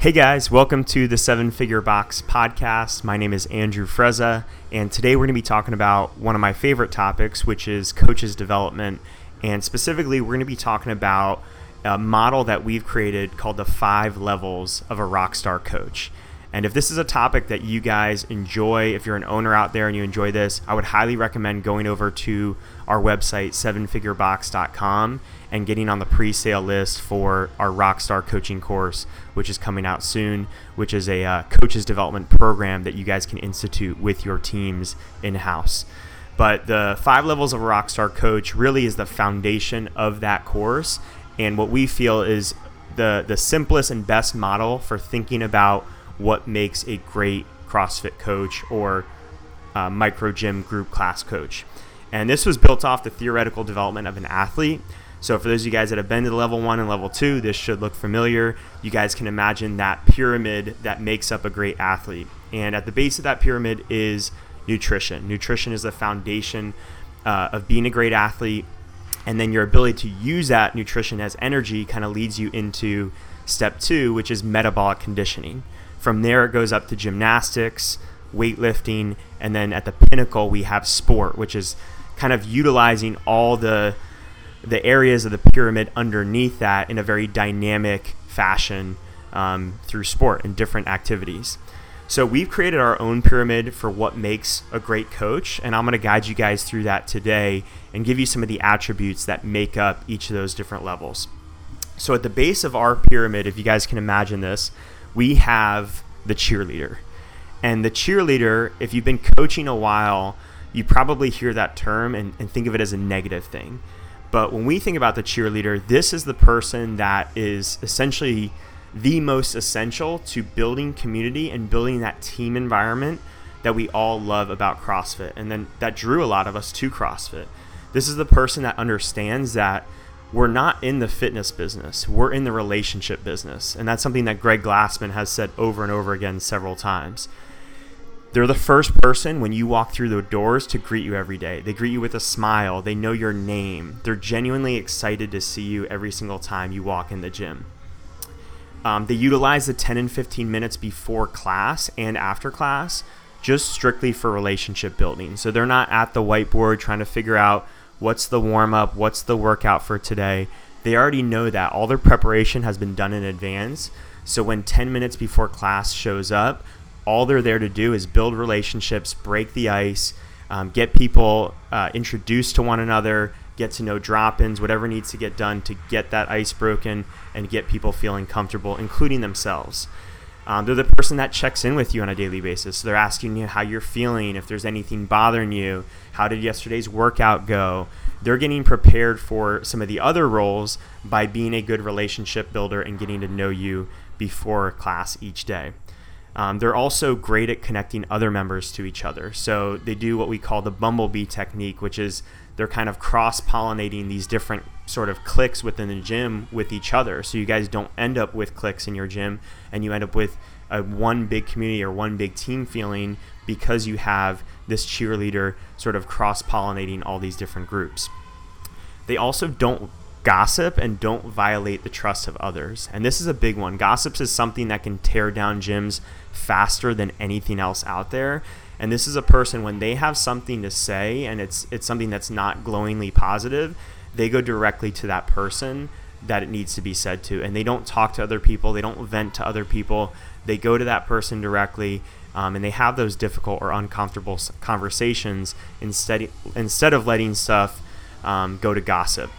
Hey guys, welcome to the Seven Figure Box podcast. My name is Andrew Frezza, and today we're going to be talking about one of my favorite topics, which is coaches development. And specifically, we're going to be talking about a model that we've created called the five levels of a rockstar coach. And if this is a topic that you guys enjoy, if you're an owner out there and you enjoy this, I would highly recommend going over to our website, sevenfigurebox.com, and getting on the pre sale list for our Rockstar coaching course, which is coming out soon, which is a uh, coaches development program that you guys can institute with your teams in house. But the five levels of a Rockstar coach really is the foundation of that course. And what we feel is the, the simplest and best model for thinking about what makes a great CrossFit coach or uh, micro gym group class coach. And this was built off the theoretical development of an athlete. So, for those of you guys that have been to level one and level two, this should look familiar. You guys can imagine that pyramid that makes up a great athlete. And at the base of that pyramid is nutrition. Nutrition is the foundation uh, of being a great athlete. And then your ability to use that nutrition as energy kind of leads you into step two, which is metabolic conditioning. From there, it goes up to gymnastics, weightlifting, and then at the pinnacle, we have sport, which is kind of utilizing all the the areas of the pyramid underneath that in a very dynamic fashion um, through sport and different activities. So we've created our own pyramid for what makes a great coach, and I'm going to guide you guys through that today and give you some of the attributes that make up each of those different levels. So at the base of our pyramid, if you guys can imagine this, we have the cheerleader. And the cheerleader, if you've been coaching a while, you probably hear that term and, and think of it as a negative thing. But when we think about the cheerleader, this is the person that is essentially the most essential to building community and building that team environment that we all love about CrossFit. And then that drew a lot of us to CrossFit. This is the person that understands that we're not in the fitness business, we're in the relationship business. And that's something that Greg Glassman has said over and over again several times. They're the first person when you walk through the doors to greet you every day. They greet you with a smile. They know your name. They're genuinely excited to see you every single time you walk in the gym. Um, they utilize the 10 and 15 minutes before class and after class just strictly for relationship building. So they're not at the whiteboard trying to figure out what's the warm up, what's the workout for today. They already know that. All their preparation has been done in advance. So when 10 minutes before class shows up, all they're there to do is build relationships, break the ice, um, get people uh, introduced to one another, get to know drop ins, whatever needs to get done to get that ice broken and get people feeling comfortable, including themselves. Um, they're the person that checks in with you on a daily basis. So they're asking you how you're feeling, if there's anything bothering you, how did yesterday's workout go. They're getting prepared for some of the other roles by being a good relationship builder and getting to know you before class each day. Um, they're also great at connecting other members to each other. So they do what we call the bumblebee technique, which is they're kind of cross pollinating these different sort of cliques within the gym with each other. So you guys don't end up with cliques in your gym and you end up with a one big community or one big team feeling because you have this cheerleader sort of cross pollinating all these different groups. They also don't gossip and don't violate the trust of others. And this is a big one. Gossips is something that can tear down gyms faster than anything else out there. And this is a person when they have something to say and it's it's something that's not glowingly positive, they go directly to that person that it needs to be said to and they don't talk to other people, they don't vent to other people. They go to that person directly um, and they have those difficult or uncomfortable conversations instead instead of letting stuff um, go to gossip.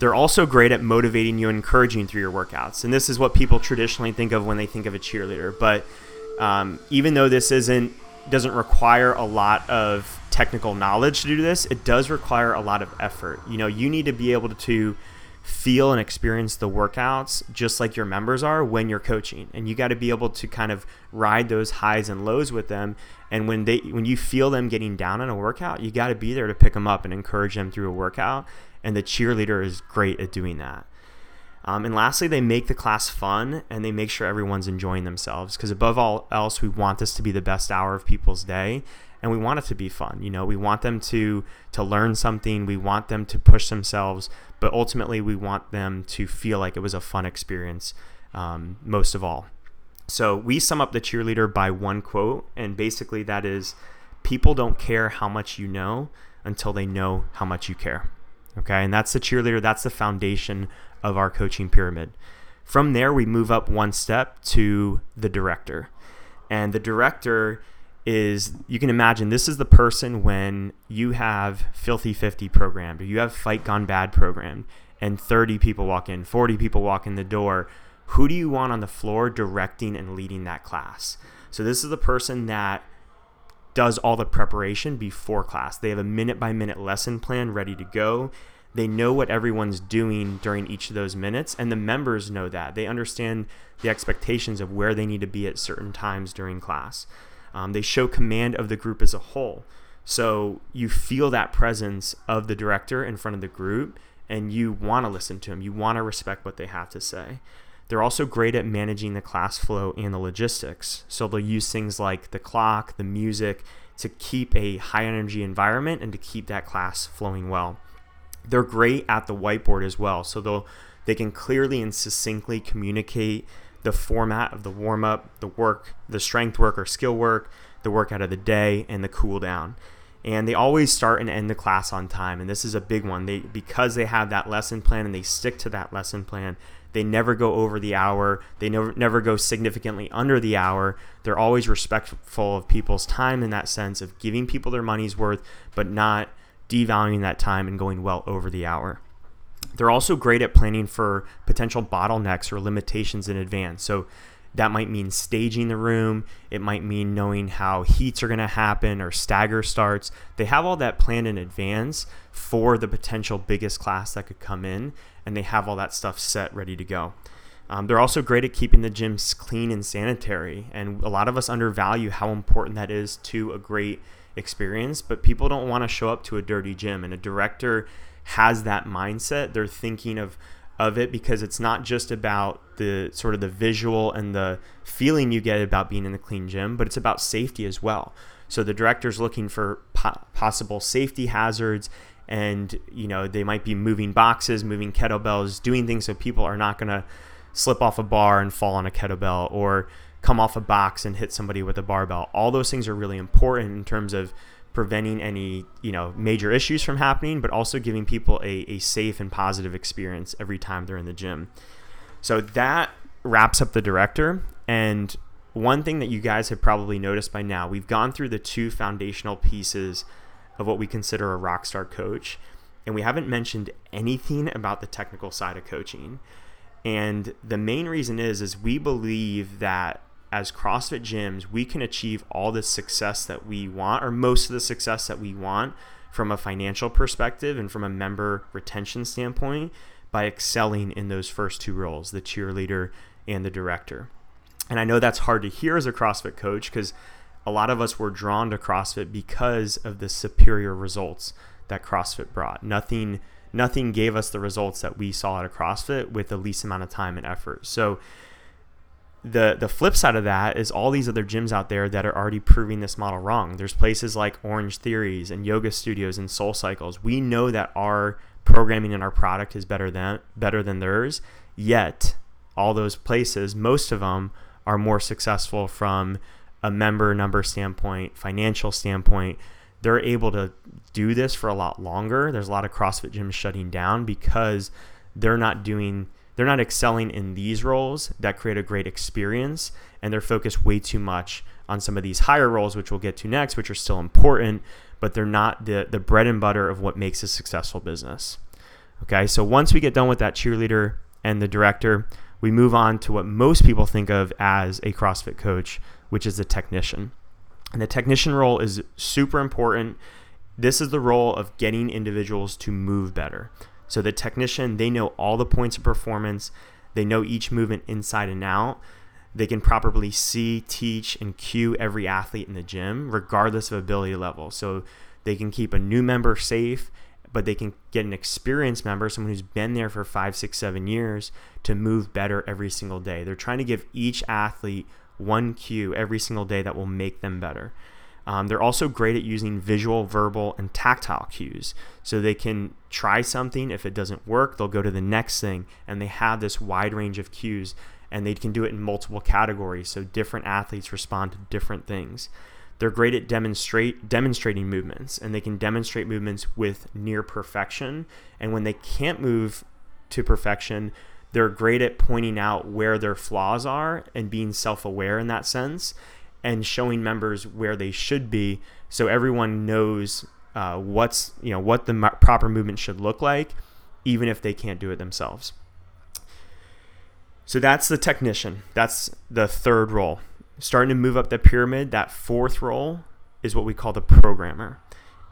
They're also great at motivating you and encouraging through your workouts. And this is what people traditionally think of when they think of a cheerleader. But um, even though this isn't doesn't require a lot of technical knowledge to do this, it does require a lot of effort. You know, you need to be able to feel and experience the workouts just like your members are when you're coaching and you got to be able to kind of ride those highs and lows with them and when they when you feel them getting down on a workout you got to be there to pick them up and encourage them through a workout and the cheerleader is great at doing that um, and lastly, they make the class fun and they make sure everyone's enjoying themselves. Because above all else, we want this to be the best hour of people's day, and we want it to be fun. You know, we want them to to learn something. We want them to push themselves, but ultimately, we want them to feel like it was a fun experience um, most of all. So we sum up the cheerleader by one quote, and basically that is people don't care how much you know until they know how much you care. Okay, and that's the cheerleader, that's the foundation of our coaching pyramid. From there, we move up one step to the director. And the director is, you can imagine, this is the person when you have Filthy 50 programmed, or you have Fight Gone Bad programmed, and 30 people walk in, 40 people walk in the door. Who do you want on the floor directing and leading that class? So, this is the person that does all the preparation before class. They have a minute by minute lesson plan ready to go. They know what everyone's doing during each of those minutes, and the members know that. They understand the expectations of where they need to be at certain times during class. Um, they show command of the group as a whole. So you feel that presence of the director in front of the group, and you want to listen to them. You want to respect what they have to say. They're also great at managing the class flow and the logistics. So they'll use things like the clock, the music to keep a high energy environment and to keep that class flowing well. They're great at the whiteboard as well. So they'll they can clearly and succinctly communicate the format of the warm up, the work, the strength work or skill work, the workout of the day, and the cool down. And they always start and end the class on time. And this is a big one. They because they have that lesson plan and they stick to that lesson plan, they never go over the hour. They never never go significantly under the hour. They're always respectful of people's time in that sense of giving people their money's worth, but not devaluing that time and going well over the hour. They're also great at planning for potential bottlenecks or limitations in advance. So that might mean staging the room. It might mean knowing how heats are going to happen or stagger starts. They have all that planned in advance for the potential biggest class that could come in, and they have all that stuff set ready to go. Um, they're also great at keeping the gyms clean and sanitary, and a lot of us undervalue how important that is to a great experience. But people don't want to show up to a dirty gym, and a director has that mindset. They're thinking of of it because it's not just about the sort of the visual and the feeling you get about being in the clean gym, but it's about safety as well. So the director's looking for po- possible safety hazards and you know they might be moving boxes, moving kettlebells, doing things so people are not going to slip off a bar and fall on a kettlebell or come off a box and hit somebody with a barbell. All those things are really important in terms of preventing any you know major issues from happening, but also giving people a, a safe and positive experience every time they're in the gym. So that wraps up the director. And one thing that you guys have probably noticed by now, we've gone through the two foundational pieces of what we consider a rock star coach, and we haven't mentioned anything about the technical side of coaching. And the main reason is is we believe that as CrossFit gyms, we can achieve all the success that we want, or most of the success that we want from a financial perspective and from a member retention standpoint by excelling in those first two roles the cheerleader and the director. And I know that's hard to hear as a CrossFit coach because a lot of us were drawn to CrossFit because of the superior results that CrossFit brought. Nothing nothing gave us the results that we saw at a CrossFit with the least amount of time and effort. So the the flip side of that is all these other gyms out there that are already proving this model wrong. There's places like Orange Theories and Yoga Studios and Soul Cycles. We know that our programming and our product is better than better than theirs. Yet, all those places, most of them are more successful from a member number standpoint, financial standpoint. They're able to do this for a lot longer. There's a lot of CrossFit gyms shutting down because they're not doing they're not excelling in these roles that create a great experience and they're focused way too much on some of these higher roles which we'll get to next which are still important but they're not the the bread and butter of what makes a successful business. Okay so once we get done with that cheerleader and the director we move on to what most people think of as a CrossFit coach which is the technician. And the technician role is super important. This is the role of getting individuals to move better so the technician, they know all the points of performance, they know each movement inside and out. They can properly see, teach, and cue every athlete in the gym, regardless of ability level. So they can keep a new member safe, but they can get an experienced member, someone who's been there for five, six, seven years, to move better every single day. They're trying to give each athlete one cue every single day that will make them better. Um, they're also great at using visual, verbal, and tactile cues. So they can try something. If it doesn't work, they'll go to the next thing. And they have this wide range of cues and they can do it in multiple categories. So different athletes respond to different things. They're great at demonstrate demonstrating movements, and they can demonstrate movements with near perfection. And when they can't move to perfection, they're great at pointing out where their flaws are and being self-aware in that sense, and showing members where they should be, so everyone knows uh, what's you know what the proper movement should look like, even if they can't do it themselves. So that's the technician. That's the third role starting to move up the pyramid, that fourth role is what we call the programmer.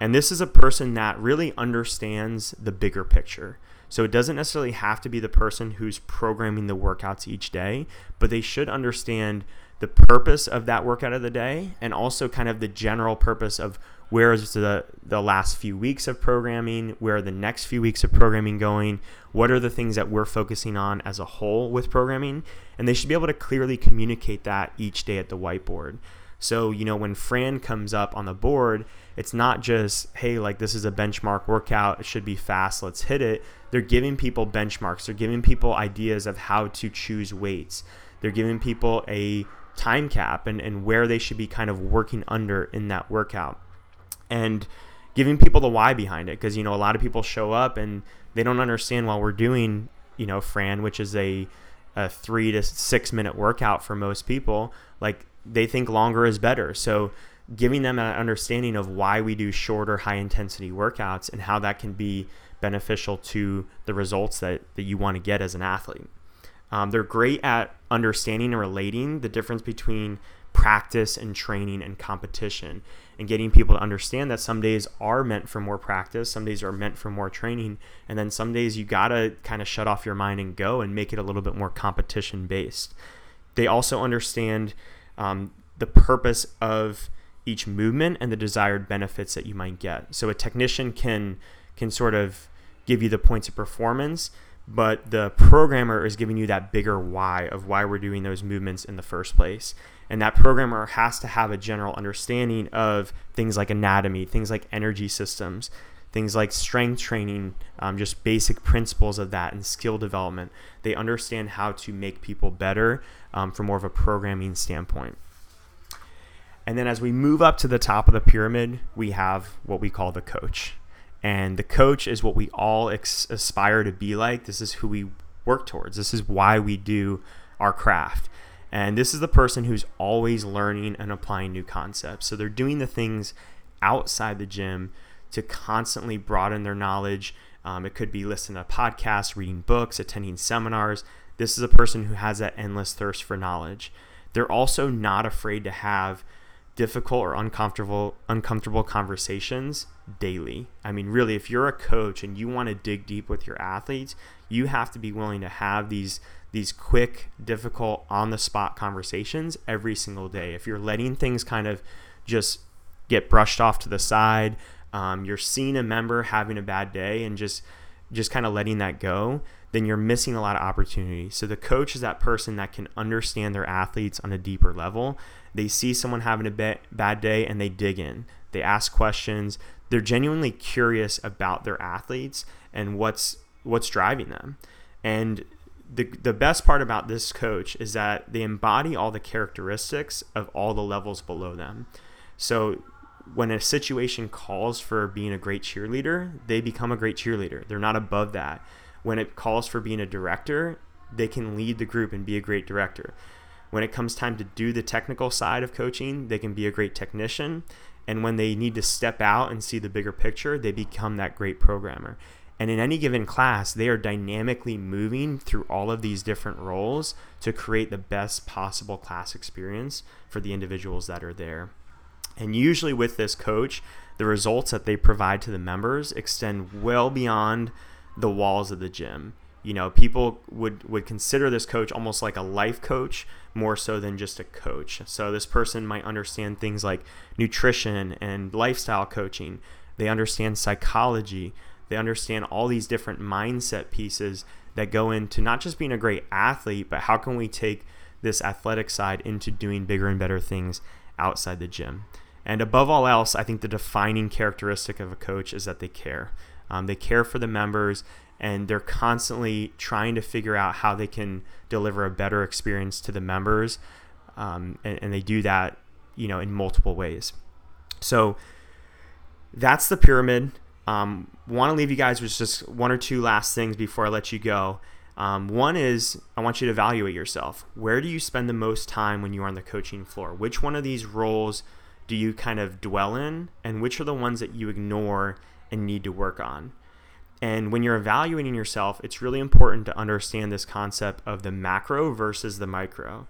And this is a person that really understands the bigger picture. So it doesn't necessarily have to be the person who's programming the workouts each day, but they should understand the purpose of that workout of the day and also kind of the general purpose of where is the the last few weeks of programming where are the next few weeks of programming going what are the things that we're focusing on as a whole with programming and they should be able to clearly communicate that each day at the whiteboard. So you know when fran comes up on the board it's not just hey like this is a benchmark workout it should be fast let's hit it. They're giving people benchmarks they're giving people ideas of how to choose weights. They're giving people a time cap and, and where they should be kind of working under in that workout. And giving people the why behind it because you know a lot of people show up and they don't understand while we're doing you know fran which is a, a three to six minute workout for most people like they think longer is better. So giving them an understanding of why we do shorter high intensity workouts and how that can be beneficial to the results that, that you want to get as an athlete um, they're great at understanding and relating the difference between practice and training and competition and getting people to understand that some days are meant for more practice, some days are meant for more training, and then some days you gotta kind of shut off your mind and go and make it a little bit more competition based. They also understand um, the purpose of each movement and the desired benefits that you might get. So a technician can can sort of give you the points of performance, but the programmer is giving you that bigger why of why we're doing those movements in the first place. And that programmer has to have a general understanding of things like anatomy, things like energy systems, things like strength training, um, just basic principles of that and skill development. They understand how to make people better um, from more of a programming standpoint. And then as we move up to the top of the pyramid, we have what we call the coach. And the coach is what we all ex- aspire to be like. This is who we work towards. This is why we do our craft. And this is the person who's always learning and applying new concepts. So they're doing the things outside the gym to constantly broaden their knowledge. Um, it could be listening to podcasts, reading books, attending seminars. This is a person who has that endless thirst for knowledge. They're also not afraid to have difficult or uncomfortable uncomfortable conversations daily. I mean, really, if you're a coach and you want to dig deep with your athletes, you have to be willing to have these these quick, difficult, on the spot conversations every single day. If you're letting things kind of just get brushed off to the side, um, you're seeing a member having a bad day and just just kind of letting that go, then you're missing a lot of opportunity. So the coach is that person that can understand their athletes on a deeper level. They see someone having a bad day and they dig in. They ask questions. They're genuinely curious about their athletes and what's what's driving them. And the, the best part about this coach is that they embody all the characteristics of all the levels below them. So when a situation calls for being a great cheerleader, they become a great cheerleader. They're not above that. When it calls for being a director, they can lead the group and be a great director. When it comes time to do the technical side of coaching, they can be a great technician. And when they need to step out and see the bigger picture, they become that great programmer. And in any given class, they are dynamically moving through all of these different roles to create the best possible class experience for the individuals that are there. And usually, with this coach, the results that they provide to the members extend well beyond the walls of the gym. You know, people would, would consider this coach almost like a life coach more so than just a coach. So, this person might understand things like nutrition and lifestyle coaching, they understand psychology they understand all these different mindset pieces that go into not just being a great athlete, but how can we take this athletic side into doing bigger and better things outside the gym. And above all else, I think the defining characteristic of a coach is that they care. Um, they care for the members and they're constantly trying to figure out how they can deliver a better experience to the members. Um, and, and they do that, you know, in multiple ways. So that's the pyramid. Um, Want to leave you guys with just one or two last things before I let you go. Um, one is I want you to evaluate yourself. Where do you spend the most time when you are on the coaching floor? Which one of these roles do you kind of dwell in, and which are the ones that you ignore and need to work on? And when you're evaluating yourself, it's really important to understand this concept of the macro versus the micro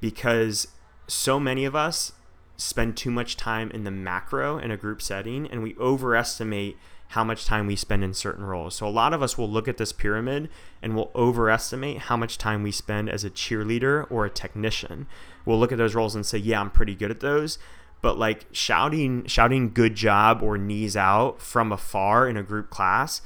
because so many of us spend too much time in the macro in a group setting and we overestimate how much time we spend in certain roles. So a lot of us will look at this pyramid and we'll overestimate how much time we spend as a cheerleader or a technician. We'll look at those roles and say, "Yeah, I'm pretty good at those." But like shouting shouting good job or knees out from afar in a group class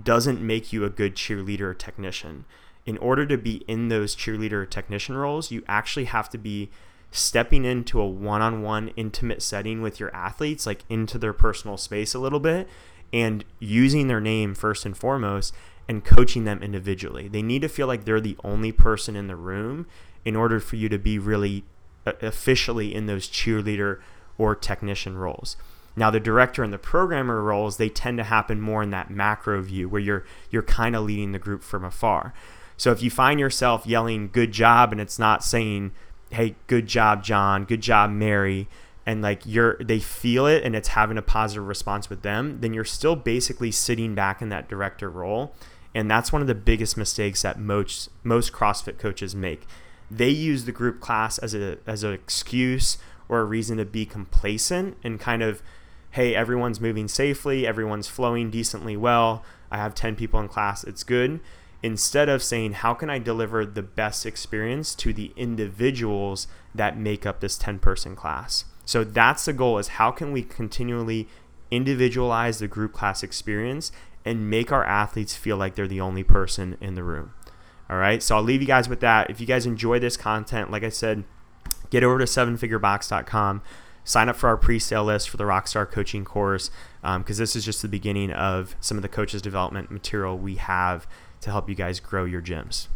doesn't make you a good cheerleader or technician. In order to be in those cheerleader or technician roles, you actually have to be stepping into a one-on-one intimate setting with your athletes like into their personal space a little bit and using their name first and foremost and coaching them individually. They need to feel like they're the only person in the room in order for you to be really uh, officially in those cheerleader or technician roles. Now the director and the programmer roles they tend to happen more in that macro view where you're you're kind of leading the group from afar. So if you find yourself yelling good job and it's not saying hey good job John, good job Mary and like you're they feel it and it's having a positive response with them, then you're still basically sitting back in that director role. And that's one of the biggest mistakes that most most CrossFit coaches make. They use the group class as a as an excuse or a reason to be complacent and kind of hey, everyone's moving safely, everyone's flowing decently well. I have 10 people in class, it's good. Instead of saying, how can I deliver the best experience to the individuals that make up this 10 person class? So that's the goal is how can we continually individualize the group class experience and make our athletes feel like they're the only person in the room. All right. So I'll leave you guys with that. If you guys enjoy this content, like I said, get over to sevenfigurebox.com sign up for our pre-sale list for the rockstar coaching course because um, this is just the beginning of some of the coaches development material we have to help you guys grow your gyms